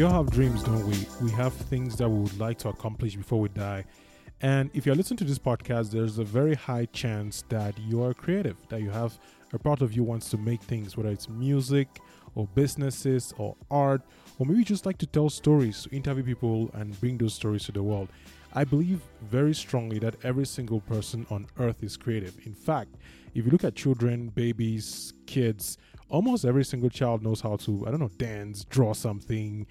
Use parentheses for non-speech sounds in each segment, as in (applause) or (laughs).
We all have dreams, don't we? We have things that we would like to accomplish before we die. And if you're listening to this podcast, there's a very high chance that you are creative, that you have a part of you wants to make things, whether it's music or businesses or art, or maybe just like to tell stories, interview people and bring those stories to the world. I believe very strongly that every single person on earth is creative. In fact, if you look at children, babies, kids, almost every single child knows how to, I don't know, dance, draw something.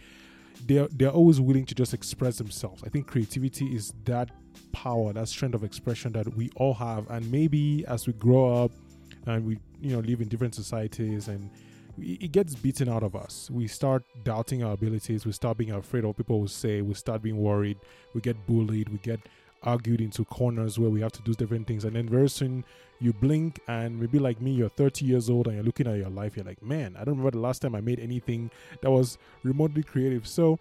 They're, they're always willing to just express themselves. I think creativity is that power, that strength of expression that we all have. And maybe as we grow up and we, you know, live in different societies and it gets beaten out of us. We start doubting our abilities. We start being afraid of what people will say. We start being worried. We get bullied. We get argued into corners where we have to do different things. And then very soon you blink and maybe like me, you're 30 years old and you're looking at your life. You're like, man, I don't remember the last time I made anything that was remotely creative. So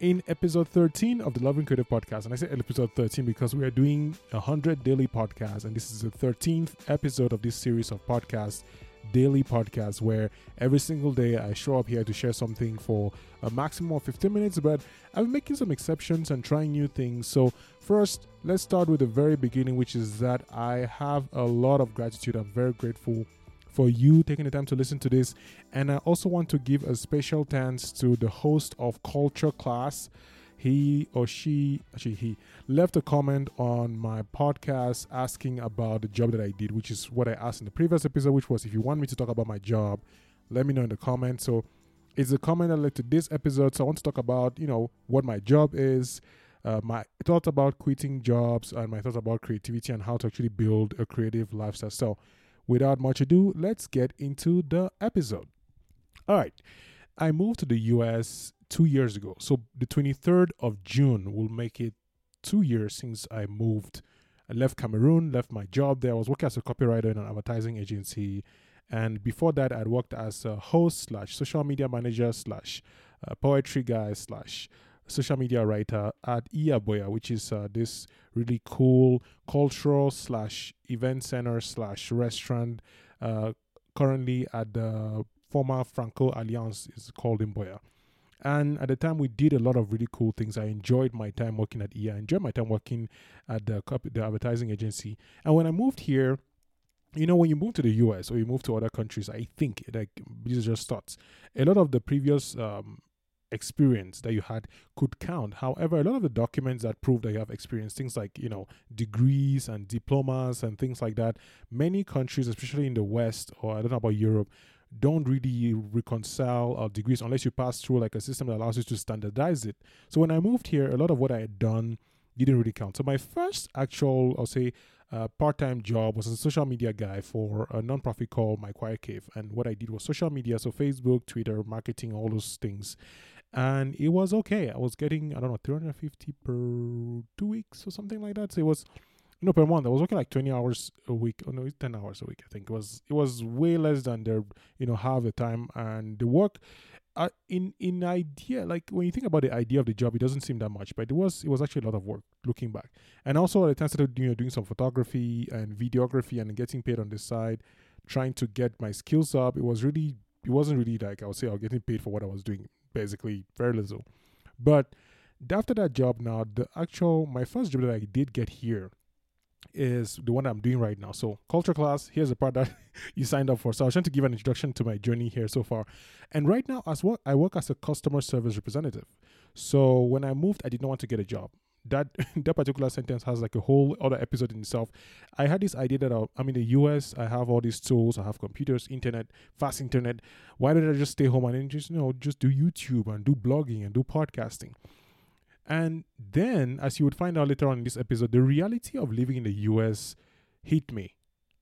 in episode 13 of the Loving Creative podcast, and I say episode 13 because we are doing a 100 daily podcasts, and this is the 13th episode of this series of podcasts daily podcast where every single day I show up here to share something for a maximum of 15 minutes, but I'm making some exceptions and trying new things. So, first, let's start with the very beginning, which is that I have a lot of gratitude. I'm very grateful for you taking the time to listen to this. And I also want to give a special thanks to the host of Culture Class he or she actually he left a comment on my podcast asking about the job that I did, which is what I asked in the previous episode, which was if you want me to talk about my job, let me know in the comments. So it's a comment that led to this episode. So I want to talk about, you know, what my job is, uh, my thoughts about quitting jobs, and my thoughts about creativity and how to actually build a creative lifestyle. So without much ado, let's get into the episode. All right. I moved to the US two years ago. So the 23rd of June will make it two years since I moved. I left Cameroon, left my job there. I was working as a copywriter in an advertising agency. And before that, I'd worked as a host slash social media manager slash uh, poetry guy slash social media writer at Iyaboya, which is uh, this really cool cultural slash event center slash restaurant uh, currently at the former Franco Alliance is called in Boya. And at the time, we did a lot of really cool things. I enjoyed my time working at EA. I enjoyed my time working at the, the advertising agency. And when I moved here, you know, when you move to the US or you move to other countries, I think, like, these are just thoughts. A lot of the previous um, experience that you had could count. However, a lot of the documents that prove that you have experience, things like, you know, degrees and diplomas and things like that, many countries, especially in the West, or I don't know about Europe, don't really reconcile our degrees unless you pass through like a system that allows you to standardize it. So when I moved here, a lot of what I had done didn't really count. So my first actual, I'll say, uh, part-time job was as a social media guy for a nonprofit called My Quiet Cave, and what I did was social media, so Facebook, Twitter, marketing, all those things, and it was okay. I was getting I don't know 350 per two weeks or something like that. So it was no per month. I was working like twenty hours a week. Oh no, it's ten hours a week. I think it was. It was way less than their you know half the time and the work. Uh, in in idea, like when you think about the idea of the job, it doesn't seem that much, but it was it was actually a lot of work looking back. And also, I started you know doing some photography and videography and getting paid on the side, trying to get my skills up. It was really it wasn't really like I would say I was getting paid for what I was doing, basically very little. But after that job, now the actual my first job that I did get here is the one I'm doing right now. So, culture class, here's the part that (laughs) you signed up for. So, I was trying to give an introduction to my journey here so far. And right now, as what I work as a customer service representative. So, when I moved, I did not want to get a job. That (laughs) that particular sentence has like a whole other episode in itself. I had this idea that I'm in the US, I have all these tools, I have computers, internet, fast internet. Why don't I just stay home and just you know just do YouTube and do blogging and do podcasting? And then, as you would find out later on in this episode, the reality of living in the US hit me.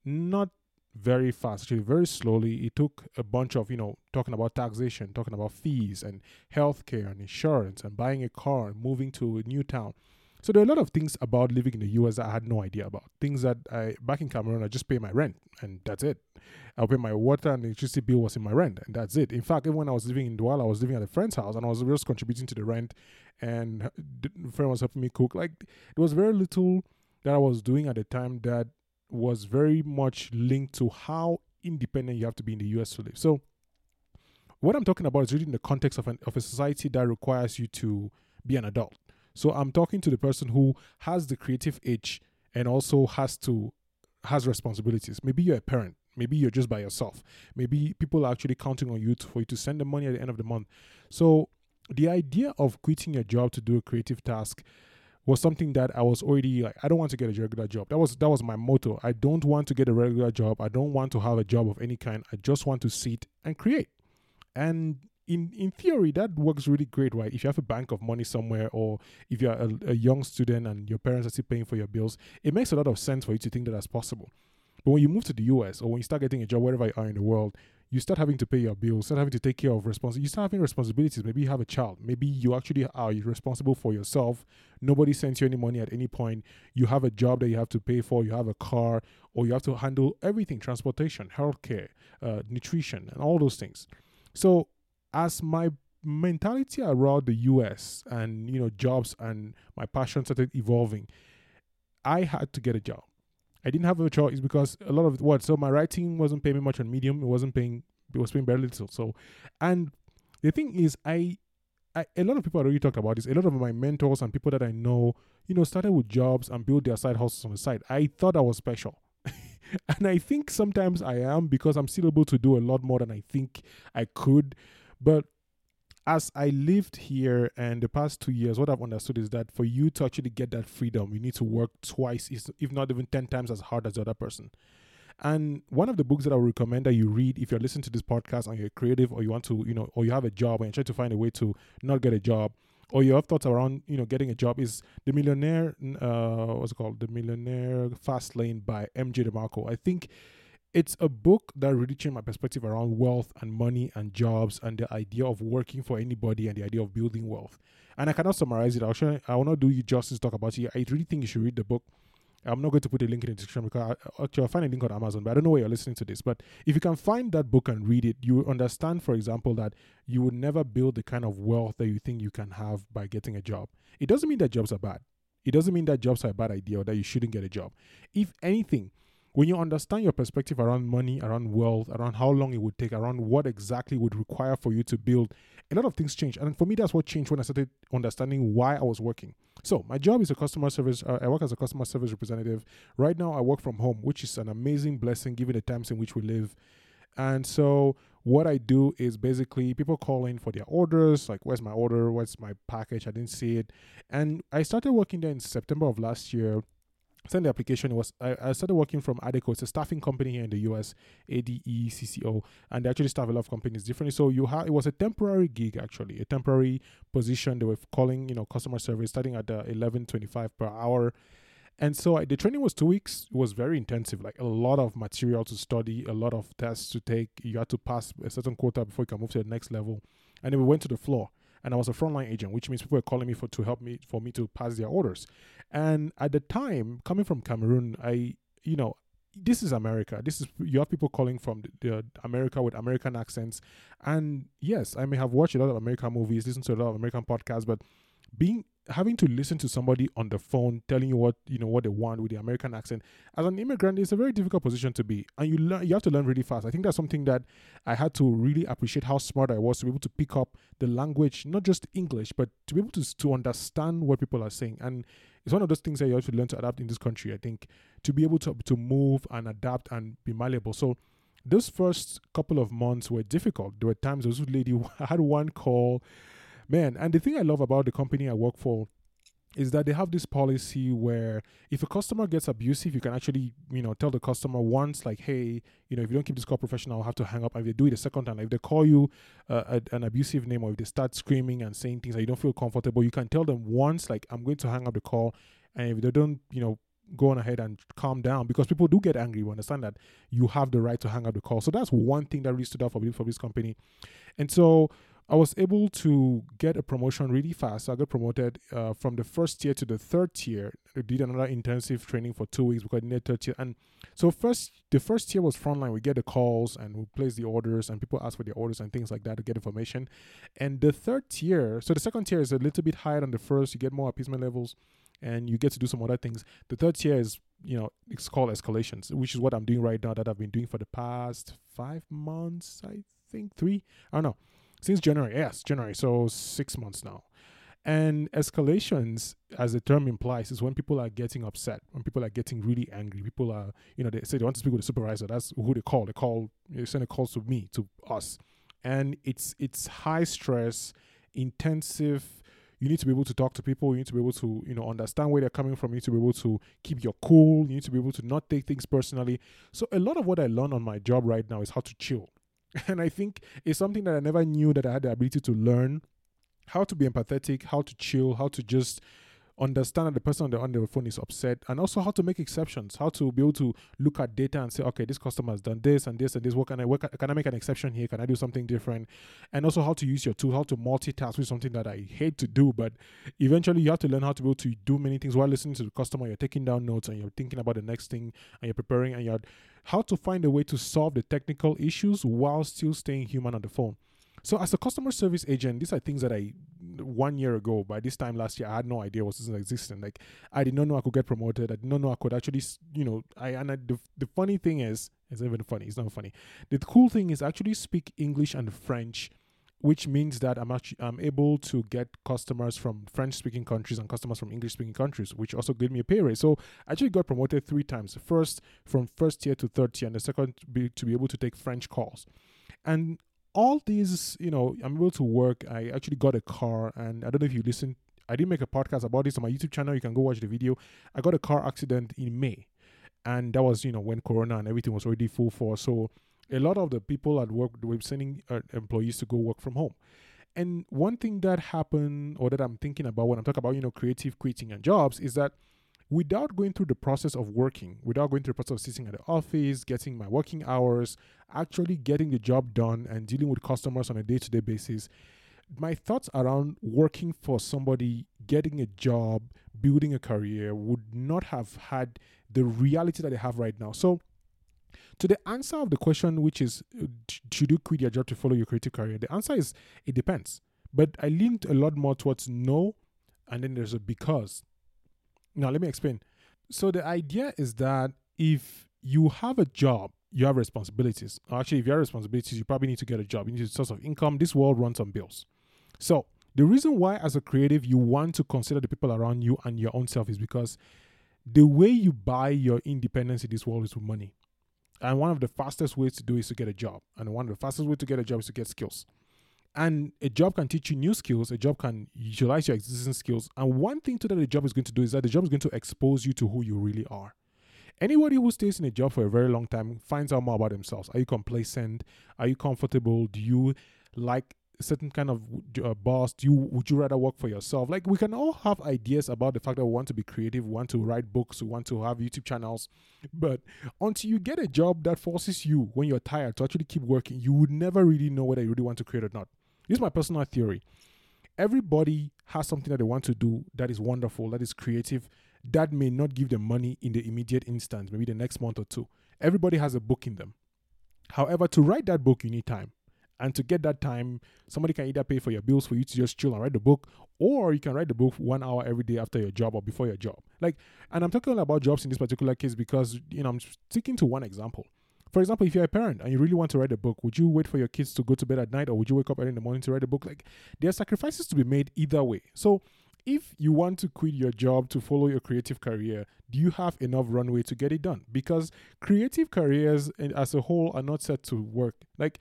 Not very fast, actually, very slowly. It took a bunch of, you know, talking about taxation, talking about fees and healthcare and insurance and buying a car and moving to a new town. So there are a lot of things about living in the US that I had no idea about. Things that I back in Cameroon I just pay my rent and that's it. I'll pay my water and electricity bill was in my rent and that's it. In fact, even when I was living in Douala, I was living at a friend's house and I was just contributing to the rent and the friend was helping me cook. Like there was very little that I was doing at the time that was very much linked to how independent you have to be in the US to live. So what I'm talking about is really in the context of an of a society that requires you to be an adult. So I'm talking to the person who has the creative itch and also has to has responsibilities. Maybe you're a parent. Maybe you're just by yourself. Maybe people are actually counting on you to, for you to send them money at the end of the month. So the idea of quitting your job to do a creative task was something that I was already like I don't want to get a regular job. That was that was my motto. I don't want to get a regular job. I don't want to have a job of any kind. I just want to sit and create. And in in theory that works really great, right? If you have a bank of money somewhere or if you're a, a young student and your parents are still paying for your bills, it makes a lot of sense for you to think that that's possible. But when you move to the US or when you start getting a job wherever you are in the world, you start having to pay your bills, start having to take care of responsibilities. You start having responsibilities. Maybe you have a child. Maybe you actually are responsible for yourself. Nobody sends you any money at any point. You have a job that you have to pay for. You have a car, or you have to handle everything: transportation, healthcare, uh, nutrition, and all those things. So, as my mentality around the U.S. and you know jobs and my passion started evolving, I had to get a job. I didn't have a choice because a lot of what so my writing wasn't paying me much on Medium. It wasn't paying. It was paying very little. So, and the thing is, I, I a lot of people already talked about this. A lot of my mentors and people that I know, you know, started with jobs and built their side hustles on the side. I thought I was special. (laughs) and I think sometimes I am because I'm still able to do a lot more than I think I could. But as I lived here and the past two years, what I've understood is that for you to actually get that freedom, you need to work twice, if not even 10 times as hard as the other person. And one of the books that I would recommend that you read if you're listening to this podcast and you're creative or you want to, you know, or you have a job and you're trying to find a way to not get a job, or you have thoughts around, you know, getting a job is The Millionaire, uh, what's it called? The Millionaire Fastlane by MJ DeMarco. I think it's a book that really changed my perspective around wealth and money and jobs and the idea of working for anybody and the idea of building wealth. And I cannot summarize it. I'll show, I will not do you justice talk about it. I really think you should read the book. I'm not going to put a link in the description because I, actually I'll find a link on Amazon, but I don't know where you're listening to this. But if you can find that book and read it, you understand, for example, that you would never build the kind of wealth that you think you can have by getting a job. It doesn't mean that jobs are bad. It doesn't mean that jobs are a bad idea or that you shouldn't get a job. If anything, when you understand your perspective around money, around wealth, around how long it would take, around what exactly would require for you to build, a lot of things change. And for me, that's what changed when I started understanding why I was working. So my job is a customer service. Uh, I work as a customer service representative. Right now, I work from home, which is an amazing blessing given the times in which we live. And so what I do is basically people call in for their orders, like where's my order, what's my package, I didn't see it. And I started working there in September of last year sent the application. It was I, I, started working from Adecco. It's a staffing company here in the US, ADECCO, and they actually staff a lot of companies differently. So you have it was a temporary gig actually, a temporary position. They were calling you know customer service starting at uh, eleven twenty five per hour. And so I, the training was two weeks. It was very intensive, like a lot of material to study, a lot of tests to take. You had to pass a certain quota before you can move to the next level. And then we went to the floor and I was a frontline agent, which means people were calling me for to help me for me to pass their orders. And at the time, coming from Cameroon, I you know this is America. This is you have people calling from the, the, America with American accents, and yes, I may have watched a lot of American movies, listened to a lot of American podcasts, but being having to listen to somebody on the phone telling you what you know what they want with the American accent as an immigrant is a very difficult position to be, and you learn you have to learn really fast. I think that's something that I had to really appreciate how smart I was to be able to pick up the language, not just English, but to be able to to understand what people are saying. And it's one of those things that you have to learn to adapt in this country. I think to be able to to move and adapt and be malleable. So those first couple of months were difficult. There were times there was a lady I (laughs) had one call man and the thing i love about the company i work for is that they have this policy where if a customer gets abusive, you can actually, you know, tell the customer once, like, hey, you know, if you don't keep this call professional, I'll have to hang up. And if they do it a second time, if they call you uh, a, an abusive name or if they start screaming and saying things that you don't feel comfortable, you can tell them once, like, I'm going to hang up the call. And if they don't, you know, go on ahead and calm down because people do get angry. We understand that you have the right to hang up the call. So that's one thing that really stood out for for this company. And so I was able to get a promotion really fast. So I got promoted uh, from the first tier to the third tier. I did another intensive training for two weeks because I needed third tier. And so first, the first tier was frontline. We get the calls and we place the orders, and people ask for the orders and things like that to get information. And the third tier, so the second tier is a little bit higher than the first. You get more appeasement levels, and you get to do some other things. The third tier is you know it's called escalations, which is what I'm doing right now. That I've been doing for the past five months, I think three. I don't know. Since January, yes, January. So six months now. And escalations, as the term implies, is when people are getting upset, when people are getting really angry. People are, you know, they say they want to speak with the supervisor. That's who they call. They call, they send a call to me, to us. And it's it's high stress, intensive. You need to be able to talk to people. You need to be able to, you know, understand where they're coming from. You need to be able to keep your cool. You need to be able to not take things personally. So a lot of what I learn on my job right now is how to chill. (laughs) And I think it's something that I never knew that I had the ability to learn how to be empathetic, how to chill, how to just understand that the person on the, on the phone is upset, and also how to make exceptions, how to be able to look at data and say, okay, this customer has done this and this and this. What can I what can I make an exception here? Can I do something different? And also how to use your tool, how to multitask with something that I hate to do, but eventually you have to learn how to be able to do many things while listening to the customer. You're taking down notes and you're thinking about the next thing and you're preparing and you're how to find a way to solve the technical issues while still staying human on the phone. So as a customer service agent, these are things that I one year ago, by this time last year, I had no idea was this existing. Like I did not know I could get promoted. I did not know I could actually, you know, I and I, the the funny thing is, it's even funny. It's not funny. The cool thing is I actually speak English and French. Which means that I'm actually I'm able to get customers from French speaking countries and customers from English speaking countries, which also gave me a pay raise. So I actually got promoted three times. First from first tier to third tier, and the second be, to be able to take French calls. And all these, you know, I'm able to work. I actually got a car, and I don't know if you listen. I didn't make a podcast about this on my YouTube channel. You can go watch the video. I got a car accident in May, and that was, you know, when Corona and everything was already full force. So a lot of the people at work were sending uh, employees to go work from home. And one thing that happened, or that I'm thinking about when I'm talking about, you know, creative quitting and jobs, is that without going through the process of working, without going through the process of sitting at the office, getting my working hours, actually getting the job done and dealing with customers on a day to day basis, my thoughts around working for somebody, getting a job, building a career would not have had the reality that they have right now. So, to the answer of the question, which is, uh, should you quit your job to follow your creative career? The answer is, it depends. But I leaned a lot more towards no, and then there's a because. Now, let me explain. So, the idea is that if you have a job, you have responsibilities. Actually, if you have responsibilities, you probably need to get a job. You need a source of income. This world runs on bills. So, the reason why, as a creative, you want to consider the people around you and your own self is because the way you buy your independence in this world is with money. And one of the fastest ways to do is to get a job. And one of the fastest ways to get a job is to get skills. And a job can teach you new skills. A job can utilize your existing skills. And one thing to that a job is going to do is that the job is going to expose you to who you really are. Anybody who stays in a job for a very long time finds out more about themselves. Are you complacent? Are you comfortable? Do you like certain kind of uh, boss do you would you rather work for yourself like we can all have ideas about the fact that we want to be creative we want to write books we want to have youtube channels but until you get a job that forces you when you're tired to actually keep working you would never really know whether you really want to create or not this is my personal theory. Everybody has something that they want to do that is wonderful, that is creative, that may not give them money in the immediate instant, maybe the next month or two. Everybody has a book in them. However, to write that book, you need time. And to get that time, somebody can either pay for your bills for you to just chill and write the book, or you can write the book one hour every day after your job or before your job. Like, and I'm talking about jobs in this particular case because, you know, I'm sticking to one example. For example, if you're a parent and you really want to write a book, would you wait for your kids to go to bed at night or would you wake up early in the morning to write a book? Like there are sacrifices to be made either way. So if you want to quit your job to follow your creative career, do you have enough runway to get it done? Because creative careers eh, as a whole are not set to work. Like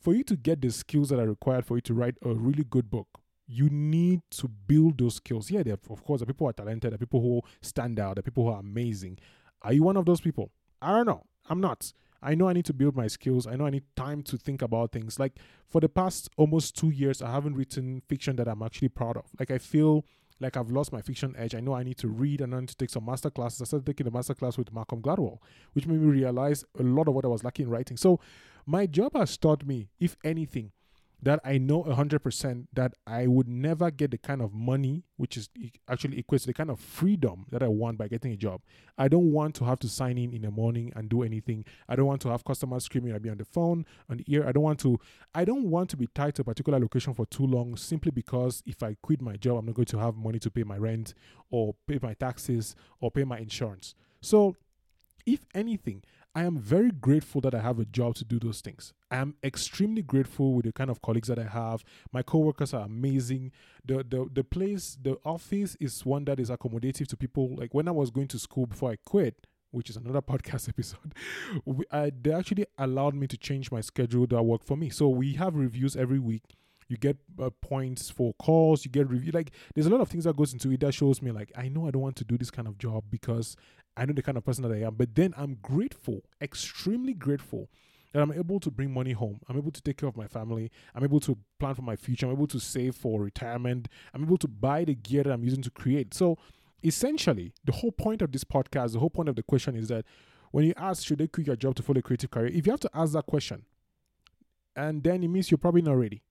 for you to get the skills that are required for you to write a really good book, you need to build those skills. Yeah, there of course, the people who are talented, the people who stand out, the people who are amazing. Are you one of those people? I don't know. I'm not. I know I need to build my skills. I know I need time to think about things. Like for the past almost two years, I haven't written fiction that I'm actually proud of. Like I feel like I've lost my fiction edge. I know I need to read and I need to take some master classes. I started taking a master class with Malcolm Gladwell, which made me realize a lot of what I was lacking in writing. So my job has taught me, if anything, that I know 100% that I would never get the kind of money, which is actually equates to the kind of freedom that I want by getting a job. I don't want to have to sign in in the morning and do anything. I don't want to have customers screaming at me on the phone, on the ear. I don't want to, I don't want to be tied to a particular location for too long simply because if I quit my job, I'm not going to have money to pay my rent or pay my taxes or pay my insurance. So if anything, I am very grateful that I have a job to do those things. I am extremely grateful with the kind of colleagues that I have. My coworkers are amazing. The the the place, the office is one that is accommodative to people. Like when I was going to school before I quit, which is another (laughs) podcast episode, we, I, they actually allowed me to change my schedule that worked for me. So we have reviews every week. You get uh, points for calls. You get review. Like there's a lot of things that goes into it that shows me like I know I don't want to do this kind of job because I know the kind of person that I am. But then I'm grateful, extremely grateful that I'm able to bring money home. I'm able to take care of my family. I'm able to plan for my future. I'm able to save for retirement. I'm able to buy the gear that I'm using to create. So essentially, the whole point of this podcast, the whole point of the question is that when you ask, should they quit your job to follow a creative career? If you have to ask that question, and then it means you're probably not ready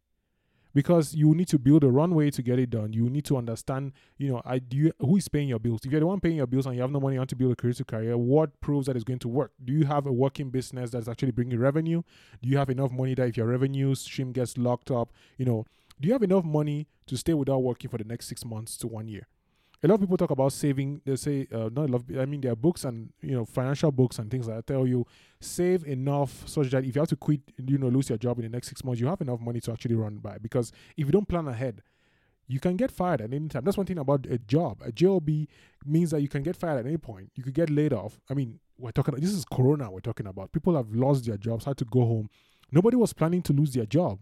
because you need to build a runway to get it done. You need to understand, you know, I do you, who is paying your bills. If you're the one paying your bills and you have no money on to build a creative career, what proves that it's going to work? Do you have a working business that's actually bringing revenue? Do you have enough money that if your revenue stream gets locked up, you know, do you have enough money to stay without working for the next six months to one year? A lot of people talk about saving. They say uh, not a lot. I mean, there are books and you know financial books and things that tell you save enough such that if you have to quit, you know, lose your job in the next six months, you have enough money to actually run by. Because if you don't plan ahead, you can get fired at any time. That's one thing about a job. A job means that you can get fired at any point. You could get laid off. I mean, we're talking. This is Corona. We're talking about people have lost their jobs, had to go home. Nobody was planning to lose their job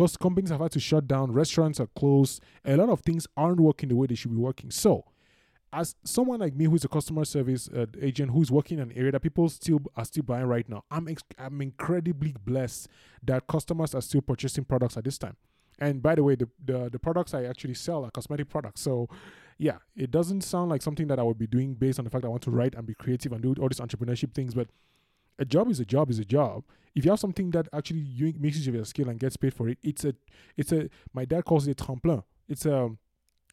because companies have had to shut down, restaurants are closed, a lot of things aren't working the way they should be working. So, as someone like me who's a customer service uh, agent who's working in an area that people still are still buying right now, I'm ex- I'm incredibly blessed that customers are still purchasing products at this time. And by the way, the, the the products I actually sell are cosmetic products. So, yeah, it doesn't sound like something that I would be doing based on the fact I want to write and be creative and do all these entrepreneurship things, but a job is a job is a job. If you have something that actually makes you mixes your skill and gets paid for it, it's a it's a my dad calls it a tremplin. It's a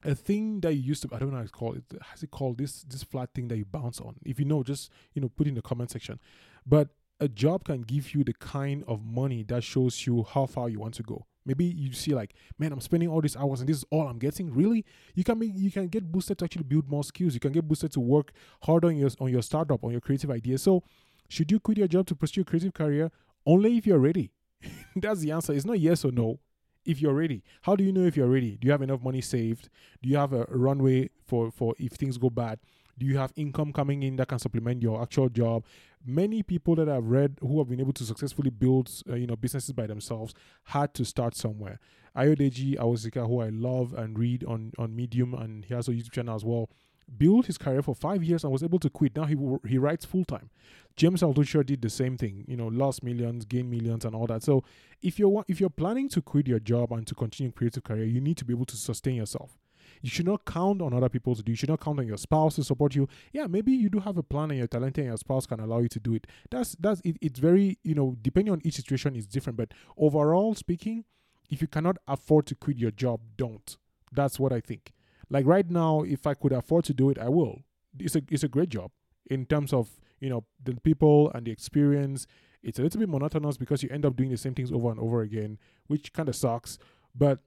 a thing that you used to I don't know how it's called. It has it called this this flat thing that you bounce on. If you know, just you know, put in the comment section. But a job can give you the kind of money that shows you how far you want to go. Maybe you see like, man, I'm spending all these hours and this is all I'm getting. Really, you can make you can get boosted to actually build more skills. You can get boosted to work harder on your on your startup on your creative ideas. So should you quit your job to pursue a creative career? Only if you're ready. (laughs) That's the answer. It's not yes or no. If you're ready. How do you know if you're ready? Do you have enough money saved? Do you have a runway for, for if things go bad? Do you have income coming in that can supplement your actual job? Many people that I've read who have been able to successfully build, uh, you know, businesses by themselves had to start somewhere. Ayodeji Awosika, who I love and read on on Medium, and he has a YouTube channel as well built his career for five years and was able to quit. Now he he writes full time. James Altucher did the same thing. You know, lost millions, gained millions, and all that. So if you're if you're planning to quit your job and to continue creative career, you need to be able to sustain yourself. You should not count on other people to do. You should not count on your spouse to support you. Yeah, maybe you do have a plan and you're talented and your spouse can allow you to do it. That's that's it, it's very you know depending on each situation is different. But overall speaking, if you cannot afford to quit your job, don't. That's what I think. Like right now, if I could afford to do it, I will. It's a it's a great job in terms of you know the people and the experience. It's a little bit monotonous because you end up doing the same things over and over again, which kind of sucks. But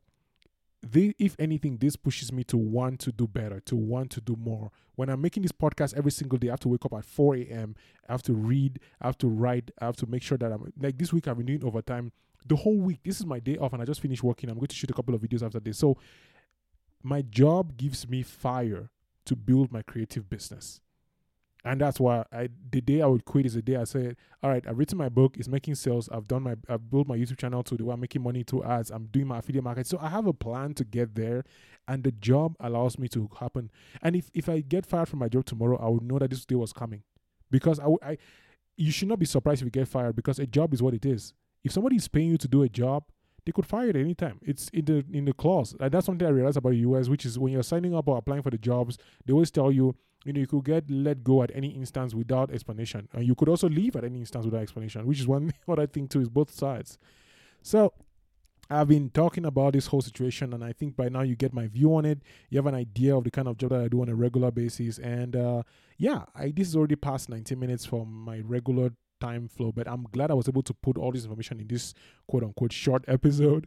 the, if anything, this pushes me to want to do better, to want to do more. When I'm making this podcast every single day, I have to wake up at 4 a.m. I have to read, I have to write, I have to make sure that I'm like this week I've been doing overtime the whole week. This is my day off, and I just finished working. I'm going to shoot a couple of videos after this. So my job gives me fire to build my creative business. And that's why I the day I would quit is the day I said, All right, I've written my book, it's making sales, I've done my I've built my YouTube channel to the way I'm making money through ads, I'm doing my affiliate market. So I have a plan to get there and the job allows me to happen. And if, if I get fired from my job tomorrow, I would know that this day was coming. Because I, I you should not be surprised if you get fired because a job is what it is. If somebody is paying you to do a job, they could fire at any time. It's in the in the clause. And that's something I realized about the US, which is when you're signing up or applying for the jobs, they always tell you, you know, you could get let go at any instance without explanation. And you could also leave at any instance without explanation, which is one (laughs) what I think too is both sides. So I've been talking about this whole situation, and I think by now you get my view on it. You have an idea of the kind of job that I do on a regular basis, and uh, yeah, I, this is already past 19 minutes from my regular time flow. But I'm glad I was able to put all this information in this quote unquote short episode.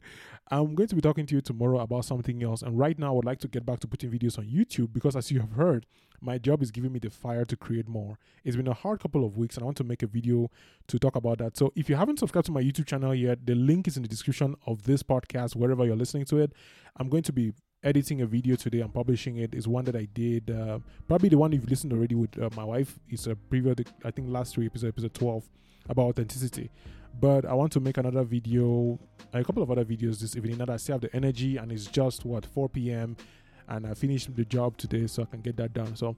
I'm going to be talking to you tomorrow about something else. And right now, I would like to get back to putting videos on YouTube because, as you have heard, my job is giving me the fire to create more. It's been a hard couple of weeks, and I want to make a video to talk about that. So, if you haven't subscribed to my YouTube channel yet, the link is in the description of this podcast, wherever you're listening to it. I'm going to be editing a video today and publishing it is one that I did. Uh, probably the one you've listened already with uh, my wife. It's a previous, I think, last three episode, episode 12, about authenticity. But I want to make another video, a couple of other videos this evening. That I still have the energy, and it's just what 4 p.m. and I finished the job today, so I can get that done. So,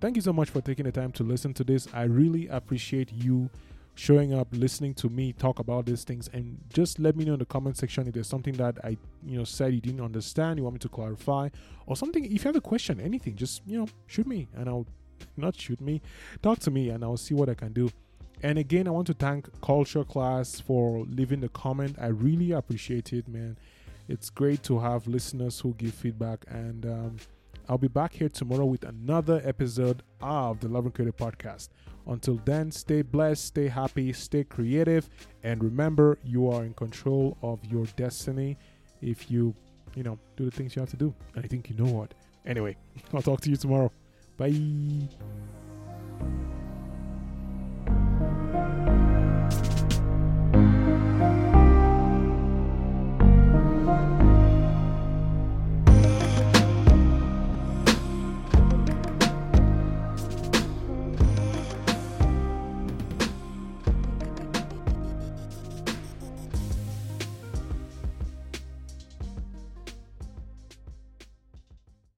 thank you so much for taking the time to listen to this. I really appreciate you showing up, listening to me talk about these things, and just let me know in the comment section if there's something that I, you know, said you didn't understand, you want me to clarify, or something. If you have a question, anything, just you know, shoot me, and I'll not shoot me, talk to me, and I'll see what I can do. And again, I want to thank Culture Class for leaving the comment. I really appreciate it, man. It's great to have listeners who give feedback, and um, I'll be back here tomorrow with another episode of the Love and Creative Podcast. Until then, stay blessed, stay happy, stay creative, and remember you are in control of your destiny if you, you know, do the things you have to do. And I think you know what. Anyway, (laughs) I'll talk to you tomorrow. Bye.